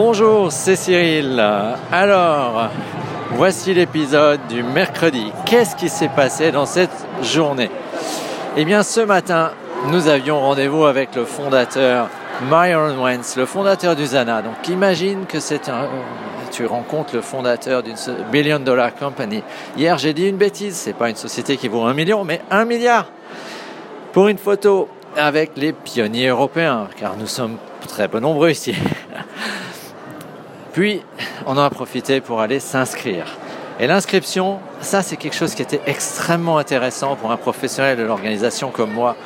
Bonjour, c'est Cyril. Alors, voici l'épisode du mercredi. Qu'est-ce qui s'est passé dans cette journée? Eh bien, ce matin, nous avions rendez-vous avec le fondateur Myron Wentz, le fondateur du Zana. Donc, imagine que c'est un, tu rencontres le fondateur d'une billion dollar company. Hier, j'ai dit une bêtise. C'est pas une société qui vaut un million, mais un milliard pour une photo avec les pionniers européens, car nous sommes très peu nombreux ici. Puis, on en a profité pour aller s'inscrire. Et l'inscription, ça c'est quelque chose qui était extrêmement intéressant pour un professionnel de l'organisation comme moi,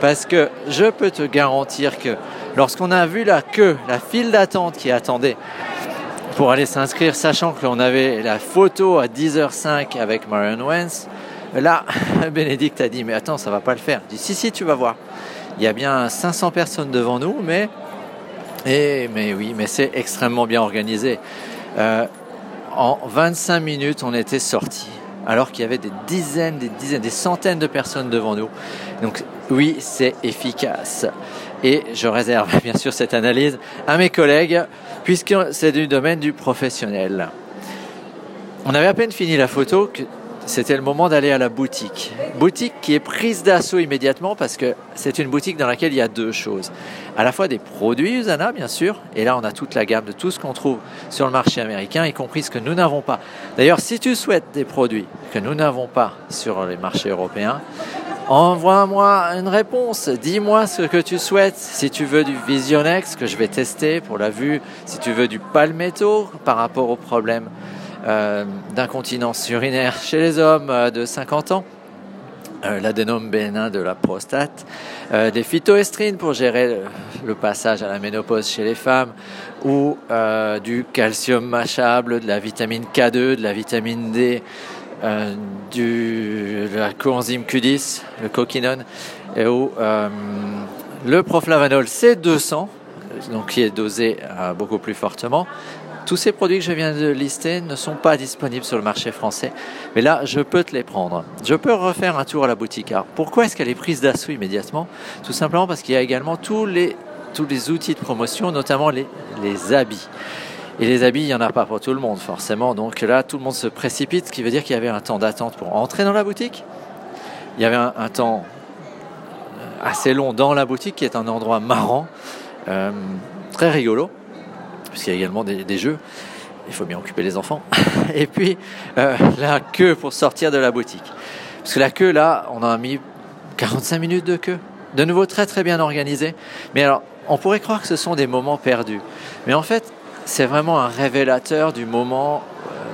parce que je peux te garantir que lorsqu'on a vu la queue, la file d'attente qui attendait pour aller s'inscrire, sachant que l'on avait la photo à 10h05 avec Marion Wentz, là, Bénédicte a dit, mais attends, ça va pas le faire. Je dis, si, si, tu vas voir. Il y a bien 500 personnes devant nous, mais et, mais oui, mais c'est extrêmement bien organisé. Euh, en 25 minutes, on était sortis, alors qu'il y avait des dizaines, des dizaines, des centaines de personnes devant nous. Donc oui, c'est efficace. Et je réserve bien sûr cette analyse à mes collègues, puisque c'est du domaine du professionnel. On avait à peine fini la photo que c'était le moment d'aller à la boutique. Boutique qui est prise d'assaut immédiatement parce que c'est une boutique dans laquelle il y a deux choses. À la fois des produits Usana, bien sûr, et là on a toute la gamme de tout ce qu'on trouve sur le marché américain, y compris ce que nous n'avons pas. D'ailleurs, si tu souhaites des produits que nous n'avons pas sur les marchés européens, envoie-moi une réponse. Dis-moi ce que tu souhaites. Si tu veux du Visionex que je vais tester pour la vue, si tu veux du Palmetto par rapport au problème d'incontinence urinaire chez les hommes euh, de 50 ans, euh, l'adénome bénin de la prostate, des phytoestrines pour gérer le, passage à la ménopause chez les femmes, ou du calcium mâchable, de la vitamine K2, de la vitamine D, de la coenzyme Q10, le coquinone, et ou le proflavanol C200, donc qui est dosé beaucoup plus fortement, tous ces produits que je viens de lister ne sont pas disponibles sur le marché français, mais là, je peux te les prendre. Je peux refaire un tour à la boutique. Alors, pourquoi est-ce qu'elle est prise d'assaut immédiatement? Tout simplement parce qu'il y a également tous les, tous les outils de promotion, notamment les, les habits. Et les habits, il n'y en a pas pour tout le monde, forcément. Donc là, tout le monde se précipite, ce qui veut dire qu'il y avait un temps d'attente pour entrer dans la boutique. Il y avait un, temps euh, assez long dans la boutique, qui est un endroit marrant, euh, très rigolo puisqu'il y a également des, jeux. Il faut bien occuper les enfants. Et puis, euh, la queue pour sortir de la boutique. Parce que la queue, là, on a mis 45 minutes de queue. De nouveau, très très bien organisé. Mais alors, on pourrait croire que ce sont des moments perdus. Mais en fait, c'est vraiment un révélateur du moment,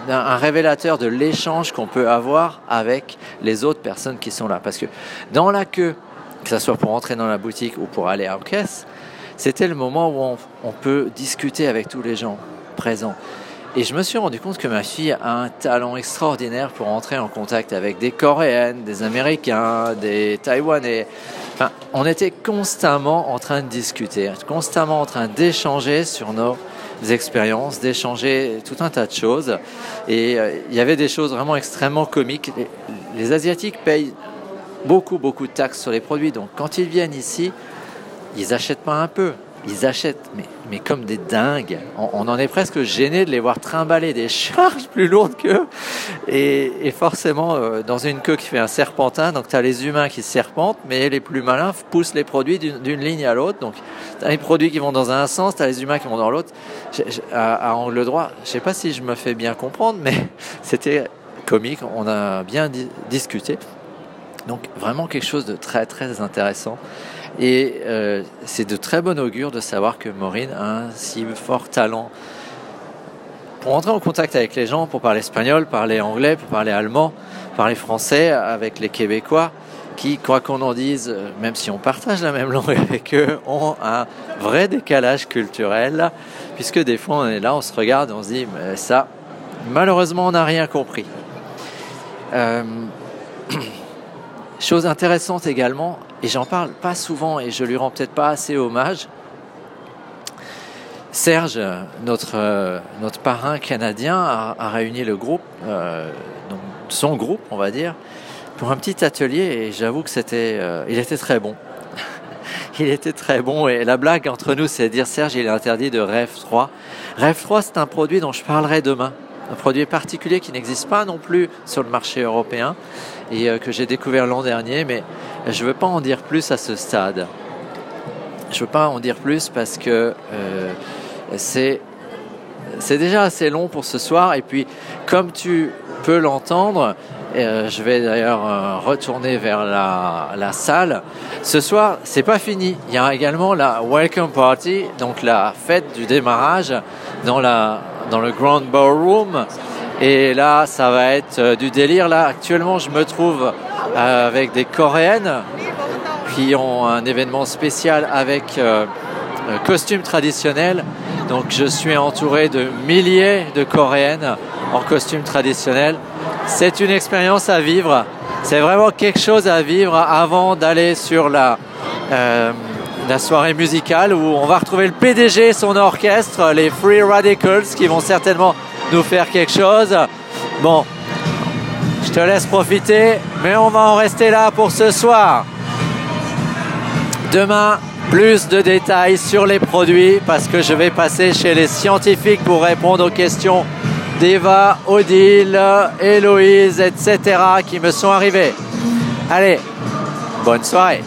euh, un révélateur de l'échange qu'on peut avoir avec les autres personnes qui sont là. Parce que dans la queue, que ce soit pour entrer dans la boutique ou pour aller en caisse, c'était le moment où on, peut discuter avec tous les gens présents. Et je me suis rendu compte que ma fille a un talent extraordinaire pour entrer en contact avec des Coréennes, des Américains, des Taïwanais. Enfin, on était constamment en train de discuter, constamment en train d'échanger sur nos expériences, d'échanger tout un tas de choses. Et euh, il y avait des choses vraiment extrêmement comiques. Les, les Asiatiques payent beaucoup, beaucoup de taxes sur les produits. Donc quand ils viennent ici, ils achètent pas un peu, ils achètent, mais, mais comme des dingues. On, en est presque gêné de les voir trimballer des charges plus lourdes qu'eux. Et, et forcément, euh, dans une queue qui fait un serpentin, donc tu as les humains qui serpentent, mais les plus malins poussent les produits d'une ligne à l'autre. Donc tu as les produits qui vont dans un sens, tu as les humains qui vont dans l'autre. À, angle droit, je sais pas si je me fais bien comprendre, mais c'était comique, on a bien discuté. Donc vraiment quelque chose de très très intéressant. Et euh, c'est de très bon augure de savoir que Maureen a un si fort talent pour entrer en contact avec les gens, pour parler espagnol, parler anglais, pour parler allemand, parler français avec les Québécois qui, quoi qu'on en dise, même si on partage la même langue avec eux, ont un vrai décalage culturel, puisque des fois on est là, on se regarde, on se dit, mais ça, malheureusement, on n'a rien compris. Euh, chose intéressante également, et j'en parle pas souvent et je lui rends peut-être pas assez hommage. Serge, notre, euh, parrain canadien, a, réuni le groupe, euh, donc son groupe, on va dire, pour un petit atelier et j'avoue que c'était, euh, il était très bon. il était très bon. Et la blague entre nous, c'est de dire Serge, il est interdit de Rêve 3. Rêve 3, c'est un produit dont je parlerai demain. Un produit particulier qui n'existe pas non plus sur le marché européen et euh, que j'ai découvert l'an dernier, mais je ne veux pas en dire plus à ce stade. Je ne veux pas en dire plus parce que euh, c'est déjà assez long pour ce soir. Et puis, comme tu peux l'entendre, euh, je vais d'ailleurs retourner vers la, la, salle. Ce soir, c'est pas fini. Il y a également la welcome party, donc la fête du démarrage dans la dans le grand ballroom. Et là, ça va être euh, du délire. Là, actuellement, je me trouve avec des Coréennes qui ont un événement spécial avec costume traditionnel. Donc, je suis entouré de milliers de Coréennes en costume traditionnel. C'est une expérience à vivre. C'est vraiment quelque chose à vivre avant d'aller sur la, euh, la soirée musicale où on va retrouver le PDG et son orchestre, les Free Radicals, qui vont certainement nous faire quelque chose. Bon, je te laisse profiter, mais on va en rester là pour ce soir. Demain, plus de détails sur les produits parce que je vais passer chez les scientifiques pour répondre aux questions d'Eva, Odile, Héloïse, etc. qui me sont arrivés. Allez, bonne soirée.